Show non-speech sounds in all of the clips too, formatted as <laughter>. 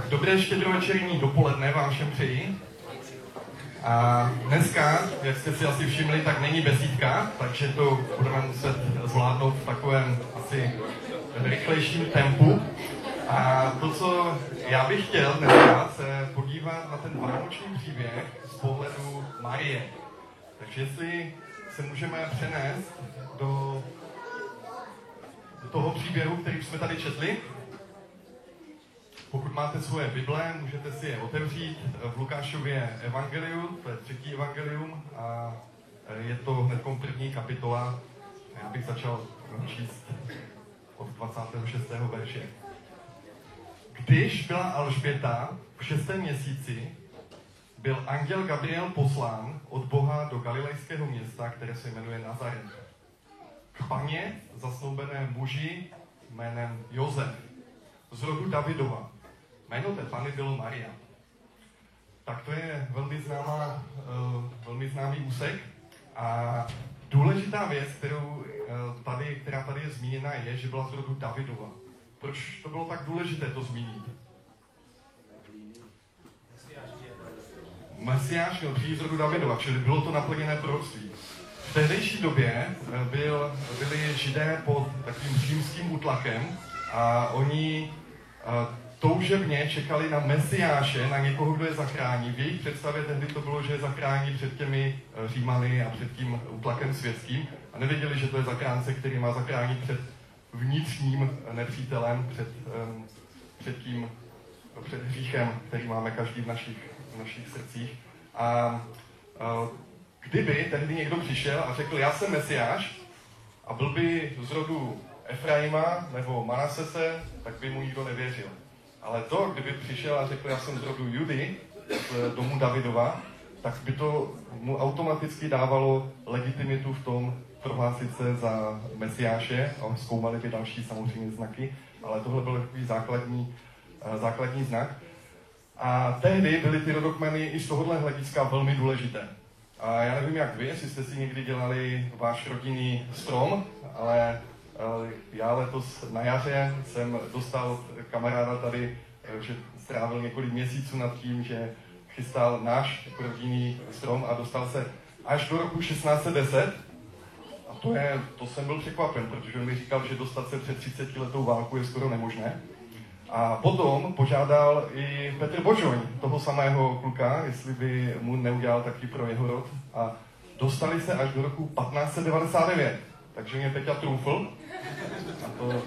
Tak dobré štědrovečerní dopoledne vám všem přeji. A dneska, jak jste si asi všimli, tak není besídka, takže to budeme muset zvládnout v takovém asi rychlejším tempu. A to, co já bych chtěl dneska se podívat na ten vánoční příběh z pohledu Marie. Takže jestli se můžeme přenést do, do toho příběhu, který jsme tady četli, pokud máte svoje Bible, můžete si je otevřít v Lukášově evangeliu, to je třetí evangelium a je to hned první kapitola. Já bych začal číst od 26. verše. Když byla Alžběta v šestém měsíci, byl anděl Gabriel poslán od Boha do galilejského města, které se jmenuje Nazaret. K paně zasnoubené muži jménem Josef z rodu Davidova Jméno té pany bylo Maria. Tak to je velmi, známá, uh, velmi známý úsek. A důležitá věc, kterou, uh, tady, která tady je zmíněna, je, že byla z rodu Davidova. Proč to bylo tak důležité to zmínit? Mesiáš měl přijít z rodu Davidova, čili bylo to naplněné proroctví. V tehdejší době eh, byl, byli židé pod takým římským útlakem a oni toužebně čekali na Mesiáše, na někoho, kdo je zachrání. V jejich představě tehdy to bylo, že je zachrání před těmi eh, Římany a před tím útlakem světským a nevěděli, že to je zachránce, který má zachránit před vnitřním nepřítelem, před, před tím, před hříchem, který máme každý v našich, v našich srdcích. A uh, kdyby tehdy někdo přišel a řekl, já jsem Mesiáš, a byl by z rodu Efraima nebo Manasese, tak by mu nikdo nevěřil. Ale to, kdyby přišel a řekl, já jsem z rodu Judy, z domu Davidova, tak by to mu automaticky dávalo legitimitu v tom prohlásit se za Mesiáše a zkoumali by další samozřejmě znaky, ale tohle byl takový základní, eh, základní znak. A tehdy byly ty rodokmeny i z tohohle hlediska velmi důležité. A já nevím, jak vy, jestli jste si někdy dělali váš rodinný strom, ale já letos na jaře jsem dostal od kamaráda tady, eh, že strávil několik měsíců nad tím, že chystal náš rodinný strom a dostal se až do roku 1610. A to, je, to jsem byl překvapen, protože on mi říkal, že dostat se před 30 letou válku je skoro nemožné. A potom požádal i Petr Božoň, toho samého kluka, jestli by mu neudělal taky pro jeho rod. A dostali se až do roku 1599. Takže mě Peťa trůfl. A, to...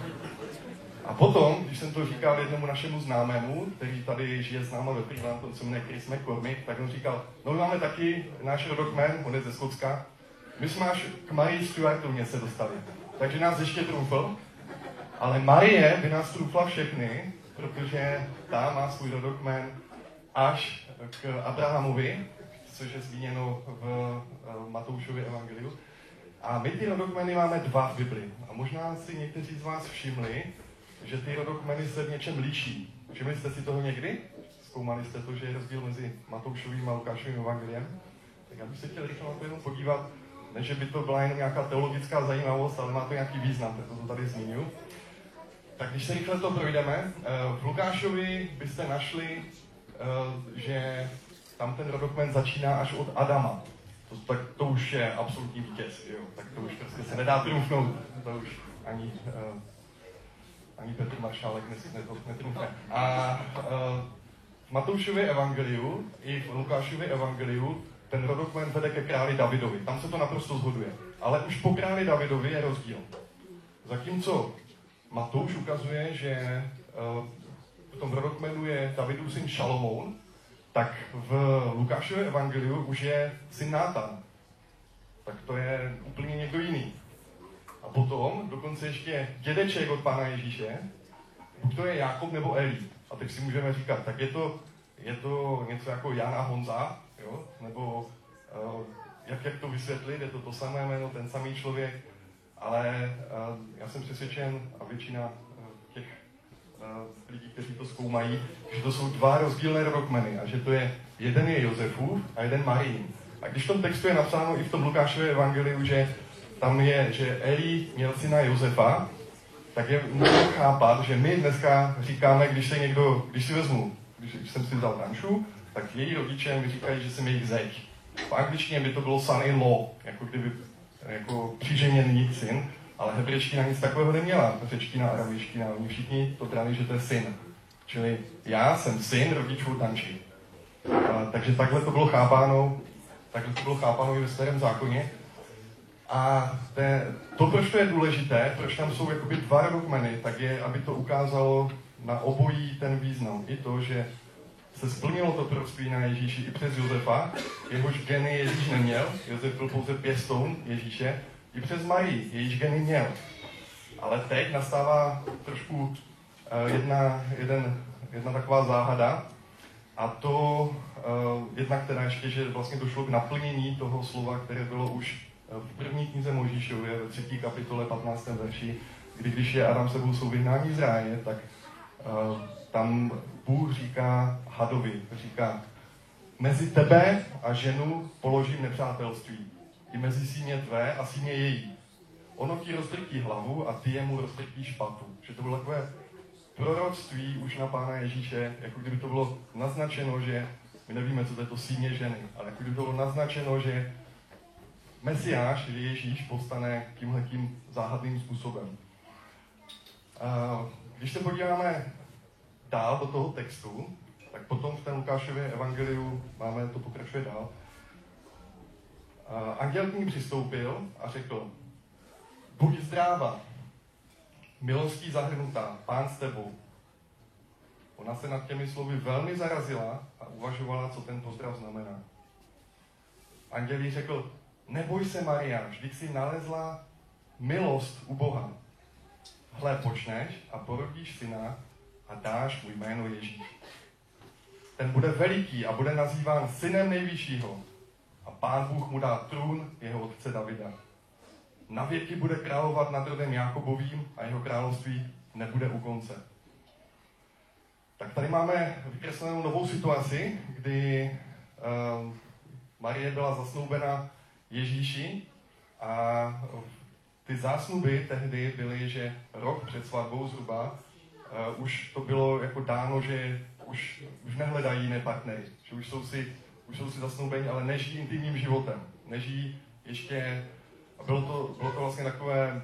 a potom, když jsem to říkal jednomu našemu známému, který tady žije s náma ve Freeland, to se jmenuje Chris McCormick, tak on říkal, no my máme taky náš rodokmen, on je ze Skotska, my jsme až k Marii Stuartovně se dostali. Takže nás ještě trůfl, ale Marie by nás trůfla všechny, protože ta má svůj rodokmen až k Abrahamovi, což je zmíněno v Matoušově evangeliu. A my ty rodokmeny máme dva v Bibli. A možná si někteří z vás všimli, že ty rodokmeny se v něčem liší. Všimli jste si toho někdy? Zkoumali jste to, že je rozdíl mezi Matoušovým a Lukášovým evangeliem? Tak já bych se chtěl rychle na to jenom podívat, ne, že by to byla jenom nějaká teologická zajímavost, ale má to nějaký význam, tak to tady zmínil. Tak když se rychle to projdeme, eh, v Lukášovi byste našli, eh, že tam ten rodokmen začíná až od Adama to, tak to už je absolutní vítěz, jo. Tak to už prostě se nedá trumfnout, to už ani, uh, ani Petr Maršálek netrumfne. A uh, v Matoušově evangeliu i v Lukášově evangeliu ten rodokmen vede ke králi Davidovi. Tam se to naprosto zhoduje. Ale už po králi Davidovi je rozdíl. Zatímco Matouš ukazuje, že uh, v tom rodokmenu je Davidův syn Šalomoun, tak v Lukášově evangeliu už je syn Nátan. Tak to je úplně někdo jiný. A potom dokonce ještě dědeček od Pána Ježíše, buď to je Jakob nebo Eli. A teď si můžeme říkat, tak je to, je to něco jako Jan a Honza, jo? nebo uh, jak, jak to vysvětlit, je to to samé jméno, ten samý člověk, ale uh, já jsem přesvědčen, a většina lidí, kteří to zkoumají, že to jsou dva rozdílné rodokmeny a že to je, jeden je Josefův a jeden Marín. A když v tom textu je napsáno i v tom Lukášově evangeliu, že tam je, že Eli měl syna Josefa, tak je můžeme chápat, že my dneska říkáme, když se někdo, když si vezmu když, když jsem si vzal Danšu, tak její rodiče mi říkají, že jsem jejich zeď. V angličtině by to bylo son-in-law, jako kdyby jako přiženěný syn, ale hebrejština nic takového neměla. Řečtina, arabština, oni všichni to brali, že to je syn. Čili já jsem syn rodičů Danči. A, takže takhle to bylo chápáno, takhle to bylo chápáno i ve starém zákoně. A te, to, proč to je důležité, proč tam jsou jakoby dva rukmeny, tak je, aby to ukázalo na obojí ten význam. I to, že se splnilo to proroctví na Ježíši i přes Josefa, jehož geny Ježíš neměl, Josef byl pouze pěstoun Ježíše, i přes Marii, jejíž geny měl. Ale teď nastává trošku uh, jedna, jeden, jedna taková záhada, a to uh, jednak teda ještě, že vlastně došlo k naplnění toho slova, které bylo už eh, v první knize Možíšově, ve třetí kapitole 15. verši, kdy když je Adam sebou jsou vyhnání z ráje, tak tam Bůh říká hadovi, říká, mezi tebe a ženu položím nepřátelství. I mezi síně tvé a síně její. Ono ti roztrtí hlavu a ty jemu roztrtí špatu. Že to bylo takové proroctví už na Pána Ježíše, jako kdyby to bylo naznačeno, že my nevíme, co to je to síně ženy, ale jako kdyby to bylo naznačeno, že Mesiáš, Ježíš, povstane tímhletím záhadným způsobem. Když se podíváme dál do toho textu, tak potom v té Lukášově evangeliu máme, to pokračuje dál. Anděl k ní přistoupil a řekl, buď zdráva, milostí zahrnutá, pán s tebou. Ona se nad těmi slovy velmi zarazila a uvažovala, co ten pozdrav znamená. Anděl jí řekl, neboj se, Maria, vždyť si nalezla milost u Boha. Hle, počneš a porodíš syna a dáš mu jméno Ježíš. Ten bude veliký a bude nazýván synem nejvyššího. A pán Bůh mu dá trůn jeho otce Davida. Na věky bude královat nad rodem Jakobovým a jeho království nebude u konce. Tak tady máme vykreslenou novou situaci, kdy uh, Marie byla zasnoubena Ježíši a ty zásnuby tehdy byly, že rok před svatbou zhruba uh, už to bylo jako dáno, že už, už nehledají jiné partnery, že už jsou si, už jsou si zasnoubeni, ale nežijí intimním životem, nežijí ještě, a bylo to, bylo to vlastně takové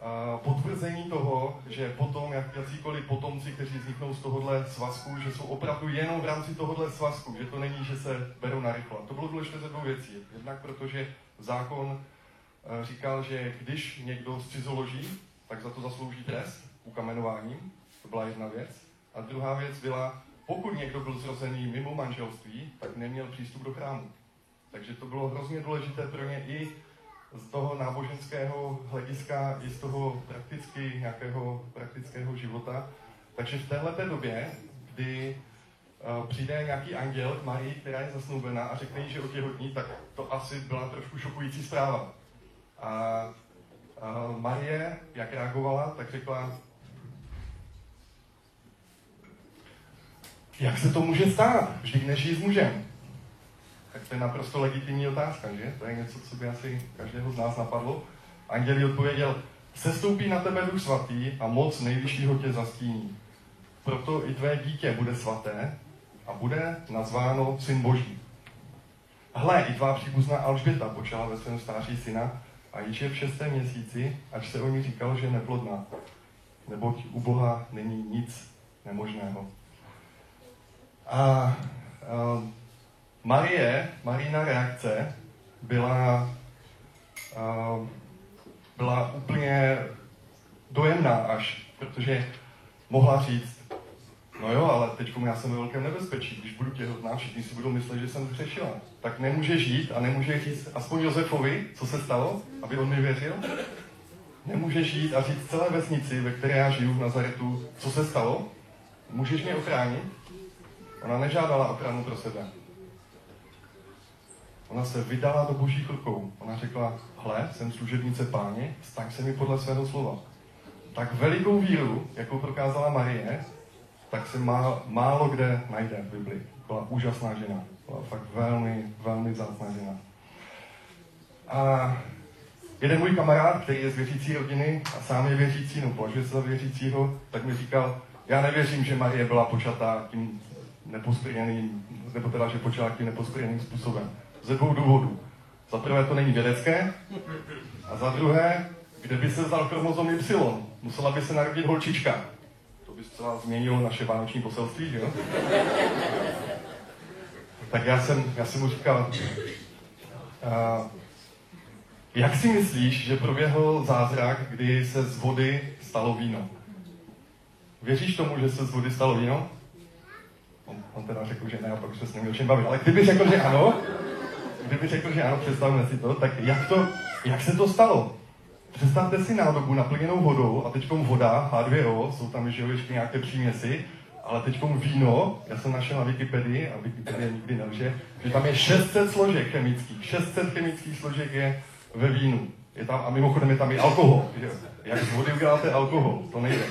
uh, potvrzení toho, že potom, jak jakýkoliv potomci, kteří vzniknou z tohohle svazku, že jsou opravdu jenom v rámci tohohle svazku, že to není, že se berou na rychlo. To bylo důležité ze dvou věcí. Jednak protože zákon uh, říkal, že když někdo zcizoloží, tak za to zaslouží trest ukamenováním. To byla jedna věc. A druhá věc byla, pokud někdo byl zrozený mimo manželství, tak neměl přístup do chrámu. Takže to bylo hrozně důležité pro ně i z toho náboženského hlediska, i z toho prakticky nějakého praktického života. Takže v této době, kdy uh, přijde nějaký anděl k Marii, která je zasnoubená a řekne jí, že otěhotní, tak to asi byla trošku šokující zpráva. A uh, Marie, jak reagovala, tak řekla, Jak se to může stát? Vždyť nežijí s mužem. Tak to je naprosto legitimní otázka, že? To je něco, co by asi každého z nás napadlo. Anděl odpověděl, sestoupí na tebe duch svatý a moc nejvyššího tě zastíní. Proto i tvé dítě bude svaté a bude nazváno syn boží. Hle, i tvá příbuzná Alžběta počala ve svém stáří syna a již je v šestém měsíci, až se o ní říkalo, že je neplodná. Neboť u Boha není nic nemožného. A uh, Marie, Marina reakce byla, uh, byla úplně dojemná až, protože mohla říct, no jo, ale teď já jsem ve velkém nebezpečí, když budu těhotná, všichni si budou myslet, že jsem zřešila. Tak nemůže žít a nemůže říct aspoň Josefovi, co se stalo, aby on mi věřil. Nemůže žít a říct celé vesnici, ve které já žiju v Nazaretu, co se stalo. Můžeš mě ochránit? Ona nežádala ochranu pro sebe. Ona se vydala do božích rukou. Ona řekla, hle, jsem služebnice páně, staň se mi podle svého slova. Tak velikou víru, jakou prokázala Marie, tak se má, málo kde najde v Bibli. Byla úžasná žena. Byla fakt velmi, velmi vzácná žena. A jeden můj kamarád, který je z věřící rodiny a sám je věřící, no považuje se za věřícího, tak mi říkal, Já nevěřím, že Marie byla počatá tím neposkvrněným, nebo teda, že tím neposkvrněným způsobem. Ze dvou důvodů. Za prvé to není vědecké, a za druhé, kde by se vzal chromozom Y? Musela by se narodit holčička. To by zcela změnilo naše vánoční poselství, že jo? tak já jsem, já jsem mu říkal, uh, jak si myslíš, že proběhl zázrak, kdy se z vody stalo víno? Věříš tomu, že se z vody stalo víno? On, on teda řekl, že ne, a pak se s ním o čem bavit. Ale kdyby řekl, že ano, kdyby řekl, že ano, představme si to, tak jak, to, jak se to stalo? Představte si nádobu naplněnou vodou a teď voda, H2O, jsou tam že ještě nějaké příměsi, ale teď víno, já jsem našel na Wikipedii, a Wikipedia nikdy nelže, že tam je 600 složek chemických, 600 chemických složek je ve vínu. Je tam, a mimochodem je tam i alkohol. Že? Jak z vody uděláte alkohol, to nejde.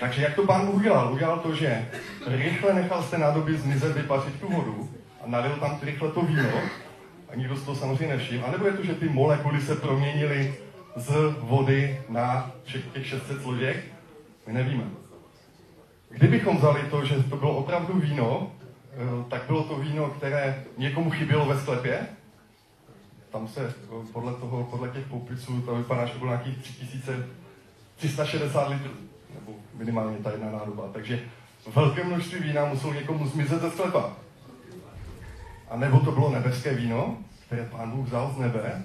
Takže jak to pán udělal? Udělal to, že rychle nechal z té nádoby zmizet, vypařit tu vodu a nalil tam rychle to víno a nikdo z toho samozřejmě nevšiml. A nebo je to, že ty molekuly se proměnily z vody na všech těch 600 složek? My nevíme. Kdybychom vzali to, že to bylo opravdu víno, eh, tak bylo to víno, které někomu chybělo ve sklepě. Tam se eh, podle, toho, podle těch popisů to vypadá, že bylo nějakých 3360 litrů, nebo minimálně ta jedna nádoba. Takže velké množství vína muselo někomu zmizet ze sklepa. A nebo to bylo nebeské víno, které pán Bůh vzal z nebe,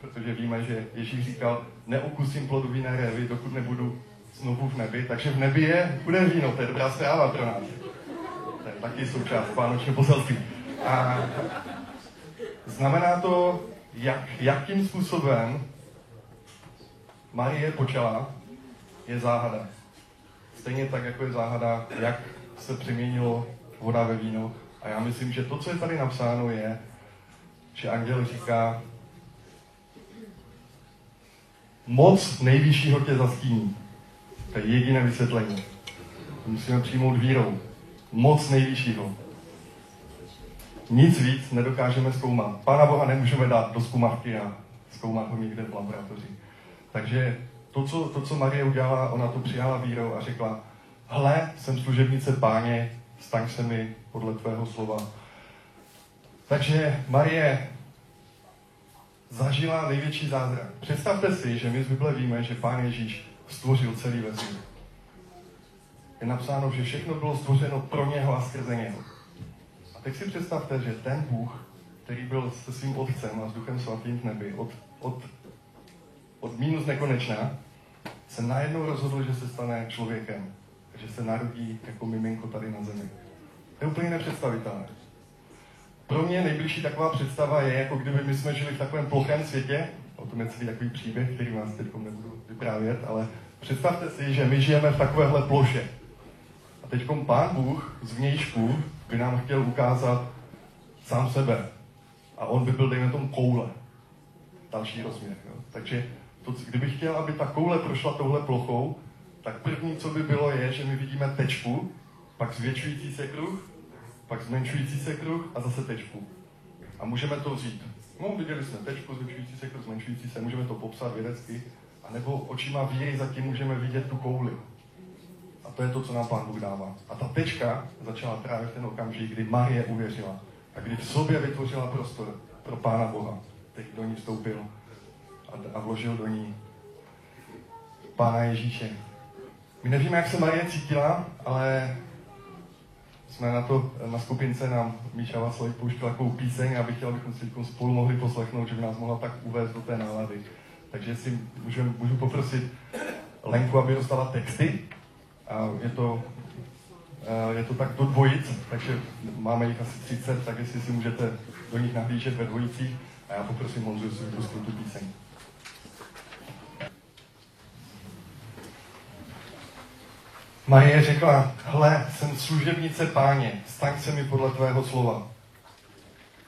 protože víme, že Ježíš říkal, neukusím plodu vína révy, dokud nebudu znovu v nebi, takže v nebi je bude víno, to je dobrá zpráva pro nás. To je taky součást vánočního poselství. A znamená to, jak, jakým způsobem Marie počala, je záhada. Stejně tak, jako je záhada, jak se přeměnilo voda ve víno. A já myslím, že to, co je tady napsáno, je, že anděl říká, moc nejvyššího tě zastíní. To je jediné vysvětlení. Musíme přijmout vírou. Moc nejvyššího. Nic víc nedokážeme zkoumat. Pána Boha nemůžeme dát do zkoumavky a zkoumat ho někde v laboratoři. Takže to co, to, co Marie udělala, ona to přijala vírou a řekla, hle, jsem služebnice páně, staň se mi podle tvého slova. Takže Marie zažila největší zázrak. Představte si, že my z Bible víme, že Pán Ježíš stvořil celý vesmír. Je napsáno, že všechno bylo stvořeno pro něho a skrze něho. A teď si představte, že ten Bůh, který byl se svým otcem a s duchem svatým v nebi, od, od, od minus nekonečná, se najednou rozhodl, že se stane člověkem. Že se narodí jako miminko tady na zemi. To je úplně nepředstavitelné. Pro mě nejbližší taková představa je, jako kdyby my jsme žili v takovém plochém světě, o tom je celý takový příběh, který vás teď nebudu vyprávět, ale představte si, že my žijeme v takovéhle ploše. A teď pán Bůh z vnějšku by nám chtěl ukázat sám sebe. A on by byl, dejme tomu, koule. Další rozměr. Jo. Takže to, kdybych chtěl, aby ta koule prošla touhle plochou, tak první, co by bylo, je, že my vidíme tečku, pak zvětšující se kruh, pak zmenšující se kruh a zase tečku. A můžeme to vzít. No, viděli jsme tečku, zvětšující se kruh, zmenšující se, můžeme to popsat vědecky, a nebo očima víry zatím můžeme vidět tu kouli. A to je to, co nám Pán Bůh dává. A ta tečka začala právě v ten okamžik, kdy Marie uvěřila. A kdy v sobě vytvořila prostor pro Pána Boha, který do ní vstoupil a, a vložil do ní Pána Ježíše. My nevíme, jak se Marie cítila, ale jsme na to, na skupince nám Míša Vasloj pouštěl takovou píseň a bych chtěl, abychom si spolu mohli poslechnout, že by nás mohla tak uvést do té nálady. Takže si můžu, můžu poprosit Lenku, aby dostala texty. A je to, je to tak do dvojic, takže máme jich asi 30, tak jestli si můžete do nich nahlížet ve dvojicích. A já poprosím Honzu, jestli tu píseň. Marie řekla, hle, jsem služebnice páně, staň se mi podle tvého slova.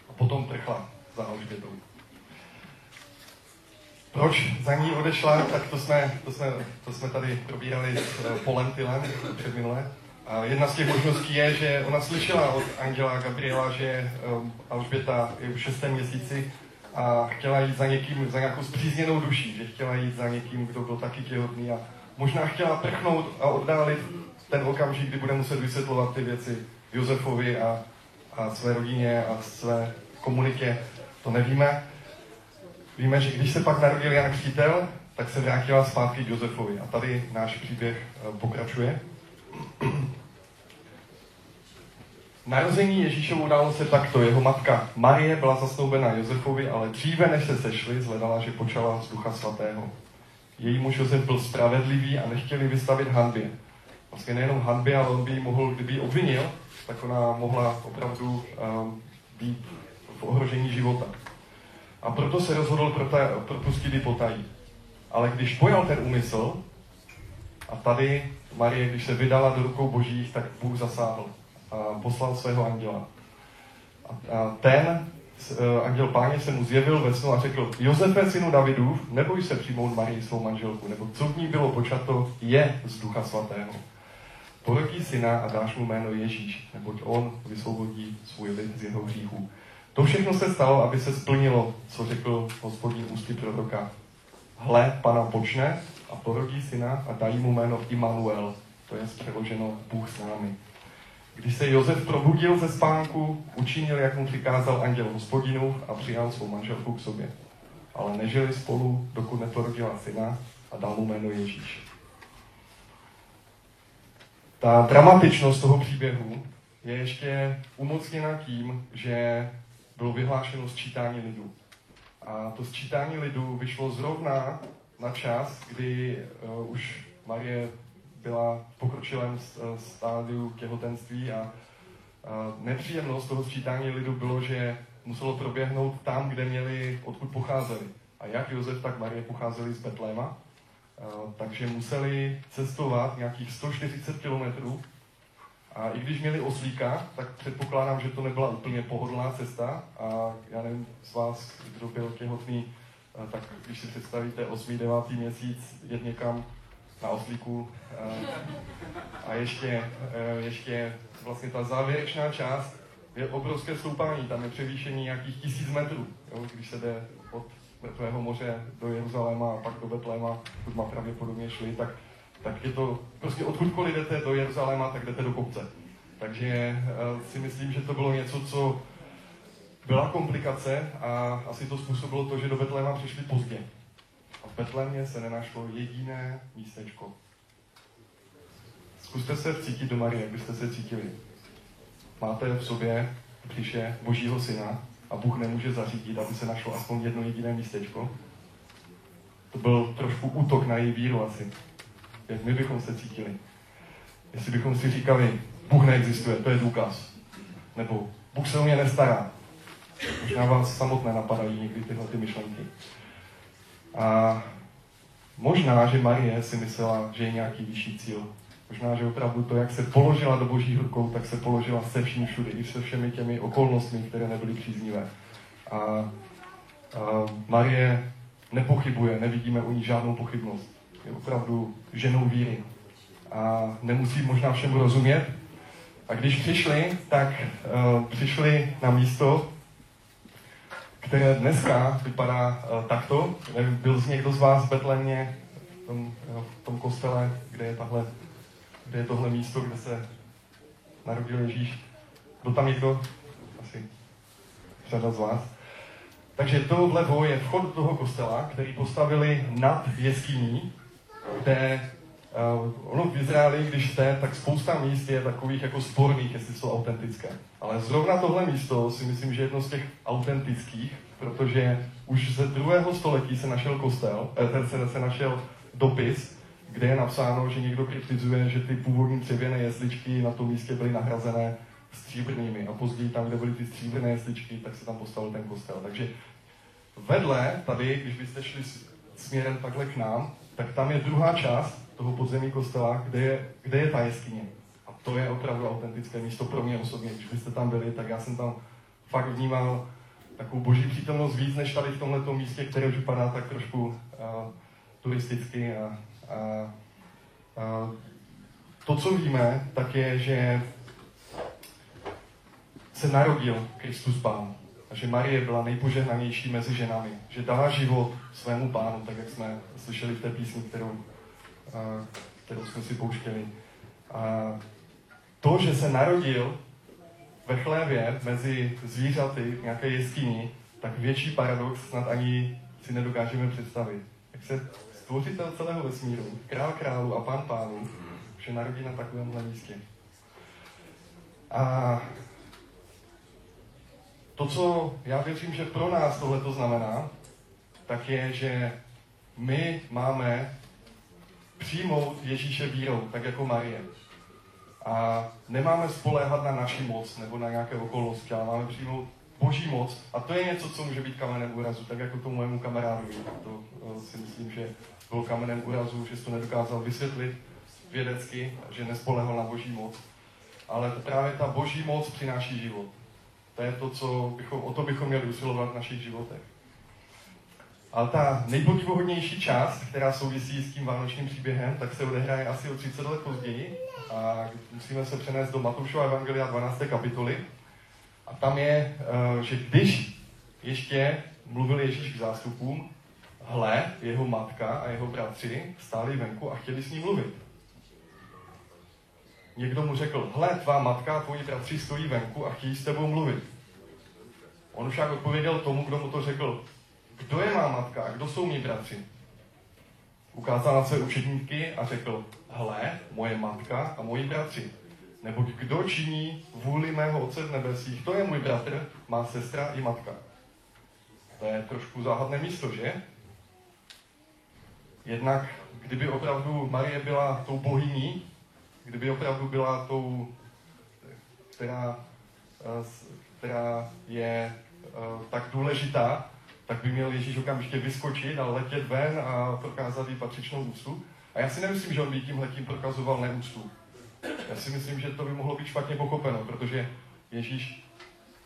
A potom prchla za Alžbětou. Proč za ní odešla, tak to jsme, to jsme, to jsme tady probírali s eh, Polem Tylem před minulé. A jedna z těch možností je, že ona slyšela od Angela Gabriela, že um, Alžběta je v šestém měsíci a chtěla jít za někým, za nějakou zpřízněnou duší, že chtěla jít za někým, kdo byl taky těhotný a možná chtěla prchnout a oddálit ten okamžik, kdy bude muset vysvětlovat ty věci Josefovi a, a své rodině a své komunitě, to nevíme. Víme, že když se pak narodil Jan Křtítel, tak se vrátila zpátky k Josefovi. A tady náš příběh eh, pokračuje. <clears throat> Narození Ježíšovu událo se takto. Jeho matka Marie byla zasnoubena Josefovi, ale dříve než se sešli, zhledala, že počala z Ducha Svatého. Její muž Josef byl spravedlivý a nechtěli vystavit hanbě. Vlastně nejenom hanbě, ale on by ji mohl, kdyby ji obvinil, tak ona mohla opravdu um, být v ohrožení života. A proto se rozhodl propustit ji potají. Ale když pojal ten úmysl, a tady Marie, když se vydala do rukou božích, tak Bůh zasáhl a poslal svého anděla. A ten anděl páně se mu zjevil ve snu a řekl, Josefe, synu Davidův, neboj se přijmout Marii svou manželku, nebo co v ní bylo počato, je z ducha svatého. Porodí syna a dáš mu jméno Ježíš, neboť on vysvobodí svůj lid z jeho hříchů. To všechno se stalo, aby se splnilo, co řekl hospodin ústy proroka. Hle, pana počne a porodí syna a dají mu jméno Immanuel, to je přeloženo Bůh s námi. Když se Josef probudil ze spánku, učinil, jak mu přikázal anděl hospodinu a přijal svou manželku k sobě. Ale nežili spolu, dokud neporodila syna a dal mu jméno Ježíš. Ta dramatičnost toho příběhu je ještě umocněna tím, že bylo vyhlášeno sčítání lidu. A to sčítání lidu vyšlo zrovna na čas, kdy uh, už Marie byla v pokročilém eh, stádiu těhotenství a nepříjemnost toho sčítání lidu bylo, že muselo proběhnout tam, kde měli, odkud pocházeli. A jak Josef, tak Marie pocházeli z Betléma, takže museli cestovat nějakých 140 kilometrů. A i když měli oslíka, tak předpokládám, že to nebyla úplně pohodlná cesta. A já nevím z vás, kdo byl těhotný, tak když si představíte 8. 9. měsíc jet někam na oslíku. A ještě, ještě vlastně ta závěrečná část je obrovské stoupání, tam je převýšení nějakých tisíc metrů, jo, když se jde od Mrtvého moře do Jeruzaléma a pak do Betléma, má pravděpodobně šli, tak, tak je to, prostě odkudkoliv jdete do Jeruzaléma, tak jdete do kopce. Takže uh, si myslím, že to bylo něco, co byla komplikace a asi to způsobilo to, že do Betléma přišli pozdě. A v Betlémě se nenašlo jediné místečko. Zkuste se cítit do Marie, jak byste se cítili. Máte v sobě příše Božího syna a Bůh nemůže zařídit, aby se našlo aspoň jedno jediné místečko. To byl trošku útok na její víru asi. Jak my bychom se cítili. Jestli bychom si říkali, Bůh neexistuje, to je důkaz. Nebo Bůh se o mě nestará. Možná vás samotné napadají někdy tyhle ty myšlenky. A možná, že Marie si myslela, že je nějaký vyšší cíl. Možná, že opravdu to, jak se položila do božích rukou, tak se položila se vším všude, i se všemi těmi okolnostmi, které nebyly příznivé. A, a Marie nepochybuje, nevidíme u ní žádnou pochybnost. Je opravdu ženou víry. A nemusí možná všem rozumět. A když přišli, tak uh, přišli na místo, které dneska vypadá uh, takto. Byl z někdo z vás v Betlémě, v tom, uh, v tom kostele, kde je tahle, kde je tohle místo, kde se narodil Ježíš. Byl tam někdo? Asi řada z vás. Takže to vlevo je vchod do toho kostela, který postavili nad jeskyní, kde uh, ono v Izraeli, když jste, tak spousta míst je takových jako sporných, jestli jsou autentické. Ale zrovna tohle místo si myslím, že je jedno z těch autentických, protože už ze druhého století se našel kostel, eh, ten se, se našel dopis, kde je napsáno, že někdo kritizuje, že ty původní dřevěné jesličky na tom místě byly nahrazené stříbrnými a později tam, kde byly ty stříbrné jesličky, tak se tam postavil ten kostel. Takže vedle, tady, když byste šli směrem takhle k nám, tak tam je druhá část toho podzemí kostela, kde je, kde je ta jeskyně. A to je opravdu autentické místo pro mě osobně. Když byste tam byli, tak já jsem tam fakt vnímal takovou boží přítomnost víc, než tady v tomto místě, které už vypadá tak trošku uh, turisticky. A, a, a to, co víme, tak je, že se narodil Kristus Pán. A že Marie byla nejpožehnanější mezi ženami. Že dala život svému pánu, tak jak jsme slyšeli v té písni, kterou, kterou jsme si pouštěli. A to, že se narodil ve chlévě mezi zvířaty v nějaké jeskyni, tak větší paradox snad ani si nedokážeme představit. Jak se stvořitel celého vesmíru, král králu a pán pánu, že narodí na takovémhle místě. A to, co já věřím, že pro nás tohle to znamená, tak je, že my máme přijmout Ježíše vírou, tak jako Marie. A nemáme spoléhat na naši moc nebo na nějaké okolnosti, ale máme přijmout boží moc. A to je něco, co může být kamenem úrazu, tak jako tomu mému kamarádovi. To eh, si myslím, že bylo kamenem úrazu, že to nedokázal vysvětlit vědecky, že nespolehal na boží moc. Ale právě ta boží moc přináší život. To je to, co bychom, o to bychom měli usilovat v našich životech. Ale ta nejpodivuhodnější část, která souvisí s tím vánočním příběhem, tak se odehraje asi o 30 let později. A musíme se přenést do Matoušova Evangelia 12. kapitoly. A tam je, eh, že když ještě mluvil Ježíš k zástupům, hle, jeho matka a jeho bratři stáli venku a chtěli s ním mluvit. Někdo mu řekl, hle, tvá matka a tvoji bratři stojí venku a chtějí s tebou mluvit. On však odpověděl tomu, kdo mu to řekl, kdo je má matka a kdo jsou mý bratři? Ukázal na své učedníky a řekl, hle, moje matka a moji bratři. Nebo kdo činí vůli mého Otce v nebesích, to je můj bratr, má sestra i matka. To je trošku záhadné místo, že? Jednak, kdyby opravdu Marie byla tou bohyní, kdyby opravdu byla tou, která, eh, která je eh, tak důležitá, tak by měl Ježíš okamžitě vyskočit a letět ven a prokázat jí patřičnou úctu. A já si nemyslím, že on by tím letím prokazoval neúctu. Já si myslím, že to by mohlo být špatně pochopeno, protože Ježíš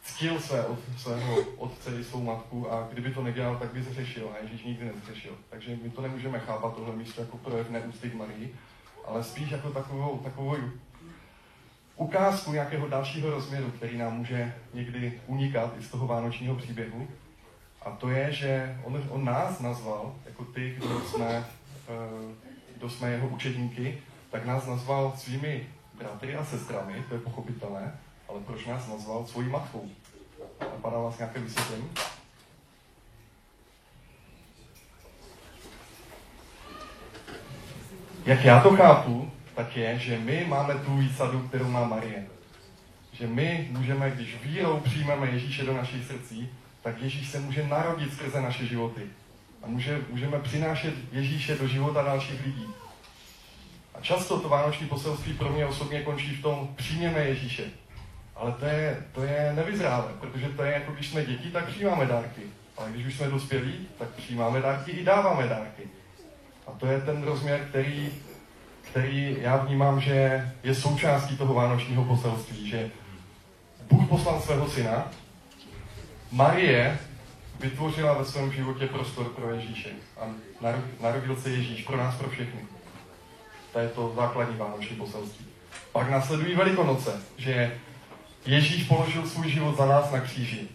ctil své od svého otce i svou matku a kdyby to nedělal, tak by zřešil a Ježíš nikdy nezřešil. Takže my to nemůžeme chápat tohle místo jako projev neúcty k Marii, ale spíš jako takovou, takovou ukázku nějakého dalšího rozměru, který nám může někdy unikat i z toho vánočního příběhu. A to je, že on, on nás nazval, jako ty, kdo jsme, eh, kdo jsme jeho učedníky, tak nás nazval svými bratry a sestrami, to je pochopitelné, ale proč nás nazval svojí matkou? Napadá vás nějaké vysvětlení? Jak já to chápu, tak je, že my máme tu výsadu, kterou má Marie. Že my můžeme, když vírou přijmeme Ježíše do našich srdcí, tak Ježíš se může narodit skrze naše životy. A může, můžeme přinášet Ježíše do života dalších lidí. A často to vánoční poselství pro mě osobně končí v tom, přijměme Ježíše. Ale to je, to je nevyzrále, protože to je jako když jsme děti, tak přijímáme dárky. Ale když už jsme dospělí, tak přijímáme dárky i dáváme dárky. A to je ten rozměr, který, který já vnímám, že je součástí toho vánočního poselství, že Bůh poslal svého syna, Marie vytvořila ve svém životě prostor pro Ježíše a narodil se Ježíš pro nás, pro všechny. To je to základní vánoční poselství. Pak následují Velikonoce, že Ježíš položil svůj život za nás na kříži.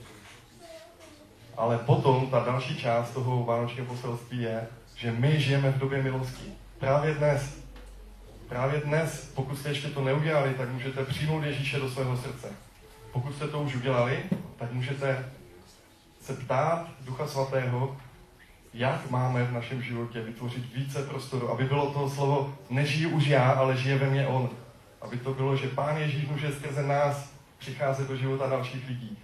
Ale potom ta další část toho vánočního poselství je, že my žijeme v době milosti. Právě dnes. Právě dnes, pokud jste ještě to neudělali, tak můžete přijmout Ježíše do svého srdce. Pokud jste to už udělali, tak můžete se ptát Ducha Svatého, jak máme v našem životě vytvořit více prostoru, aby bylo to slovo nežiju už já, ale žije ve mně On. Aby to bylo, že Pán Ježíš může skrze nás přicházet do života dalších lidí.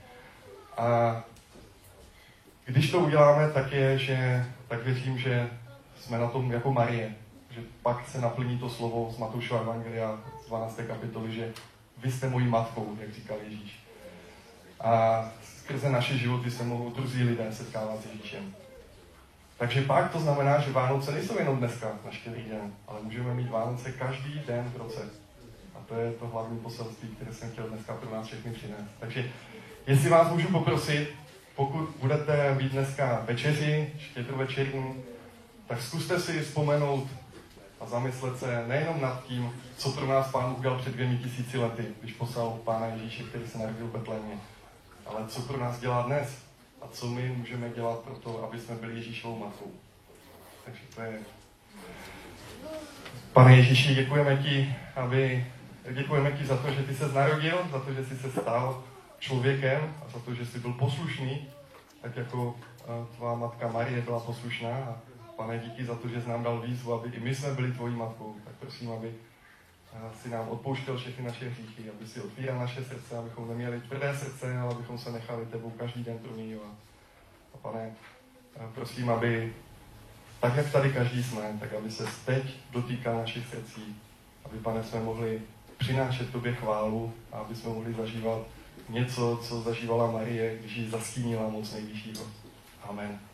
A když to uděláme, tak je, že tak věřím, že jsme na tom jako Marie, že pak se naplní to slovo z Matoušova Evangelia z 12. kapitoly, že vy jste mojí matkou, jak říkal Ježíš. A skrze naše životy se mohou druzí lidé setkávat s Ježíšem. Takže pak to znamená, že Vánoce nejsou jenom dneska na štědrý den, ale můžeme mít Vánoce každý den v roce. A to je to hlavní poselství, které jsem chtěl dneska pro nás všechny přinést. Takže jestli vás můžu poprosit, pokud budete mít dneska večeři, štědrovečerní, tak zkuste si vzpomenout a zamyslet se nejenom nad tím, co pro nás Pán udělal před dvěmi tisíci lety, když poslal Pána Ježíše, který se narodil v Betlémě, ale co pro nás dělá dnes a co my můžeme dělat pro to, aby jsme byli Ježíšovou matkou. Takže to je... Pane Ježíši, děkujeme ti aby děkujeme ti za to, že ty se narodil, za to, že jsi se stal člověkem a za to, že jsi byl poslušný, tak jako eh, tvá matka Marie byla poslušná. A pane, díky za to, že jsi nám dal výzvu, aby i my jsme byli tvojí matkou. Tak prosím, aby si nám odpouštěl všechny naše hříchy, aby si otvíral naše srdce, abychom neměli tvrdé srdce, ale abychom se nechali tebou každý den promíjovat. A pane, prosím, aby tak, jak tady každý jsme, tak aby se teď dotýkal našich srdcí, aby, pane, jsme mohli přinášet tobě chválu a aby jsme mohli zažívat něco, co zažívala Marie, když ji zastínila moc nejvyššího. Amen.